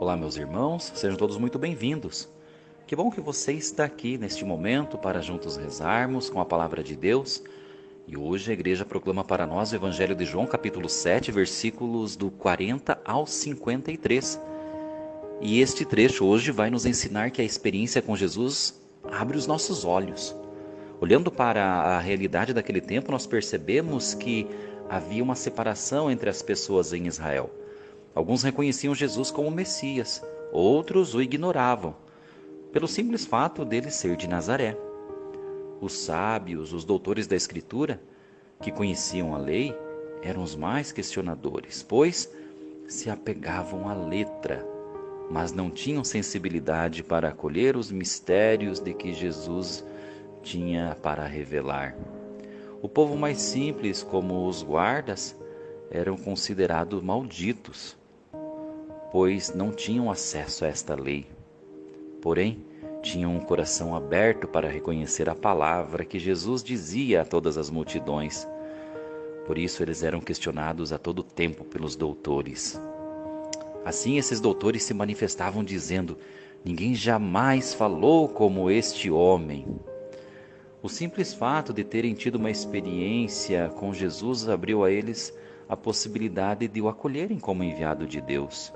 Olá, meus irmãos, sejam todos muito bem-vindos. Que bom que você está aqui neste momento para juntos rezarmos com a palavra de Deus. E hoje a igreja proclama para nós o Evangelho de João, capítulo 7, versículos do 40 ao 53. E este trecho hoje vai nos ensinar que a experiência com Jesus abre os nossos olhos. Olhando para a realidade daquele tempo, nós percebemos que havia uma separação entre as pessoas em Israel. Alguns reconheciam Jesus como Messias, outros o ignoravam, pelo simples fato dele ser de Nazaré. Os sábios, os doutores da Escritura, que conheciam a lei, eram os mais questionadores, pois se apegavam à letra, mas não tinham sensibilidade para acolher os mistérios de que Jesus tinha para revelar. O povo mais simples, como os guardas, eram considerados malditos, pois não tinham acesso a esta lei. Porém, tinham um coração aberto para reconhecer a palavra que Jesus dizia a todas as multidões. Por isso eles eram questionados a todo tempo pelos doutores. Assim, esses doutores se manifestavam dizendo: Ninguém jamais falou como este homem. O simples fato de terem tido uma experiência com Jesus abriu a eles a possibilidade de o acolherem como enviado de Deus.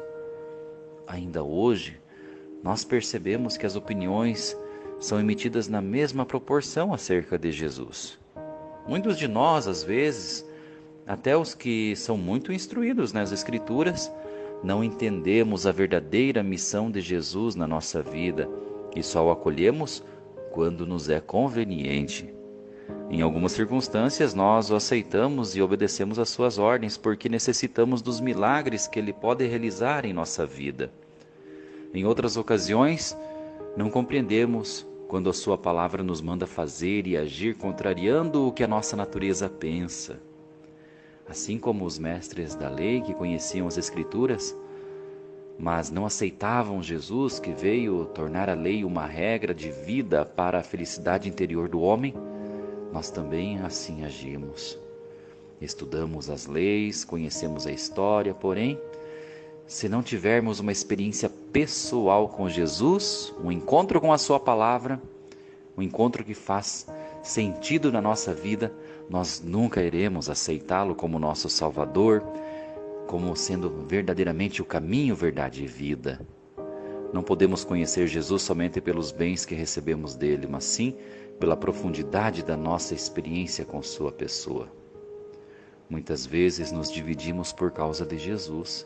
Ainda hoje, nós percebemos que as opiniões são emitidas na mesma proporção acerca de Jesus. Muitos de nós, às vezes, até os que são muito instruídos nas Escrituras, não entendemos a verdadeira missão de Jesus na nossa vida e só o acolhemos quando nos é conveniente. Em algumas circunstâncias, nós o aceitamos e obedecemos às suas ordens porque necessitamos dos milagres que ele pode realizar em nossa vida. Em outras ocasiões, não compreendemos quando a sua palavra nos manda fazer e agir contrariando o que a nossa natureza pensa. Assim como os mestres da lei que conheciam as Escrituras, mas não aceitavam Jesus que veio tornar a lei uma regra de vida para a felicidade interior do homem, nós também assim agimos. Estudamos as leis, conhecemos a história, porém, se não tivermos uma experiência pessoal com Jesus, um encontro com a Sua palavra, um encontro que faz sentido na nossa vida, nós nunca iremos aceitá-lo como nosso Salvador, como sendo verdadeiramente o caminho, verdade e vida. Não podemos conhecer Jesus somente pelos bens que recebemos dele, mas sim pela profundidade da nossa experiência com Sua pessoa. Muitas vezes nos dividimos por causa de Jesus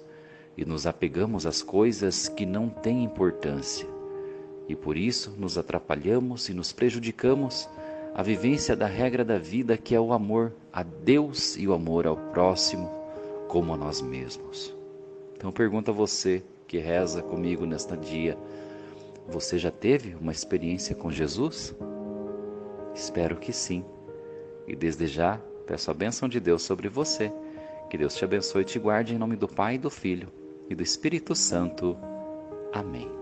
e nos apegamos às coisas que não têm importância, e por isso nos atrapalhamos e nos prejudicamos a vivência da regra da vida que é o amor a Deus e o amor ao próximo como a nós mesmos. Então pergunto a você que reza comigo nesta dia, você já teve uma experiência com Jesus? Espero que sim. E desde já peço a bênção de Deus sobre você. Que Deus te abençoe e te guarde em nome do Pai, do Filho e do Espírito Santo. Amém.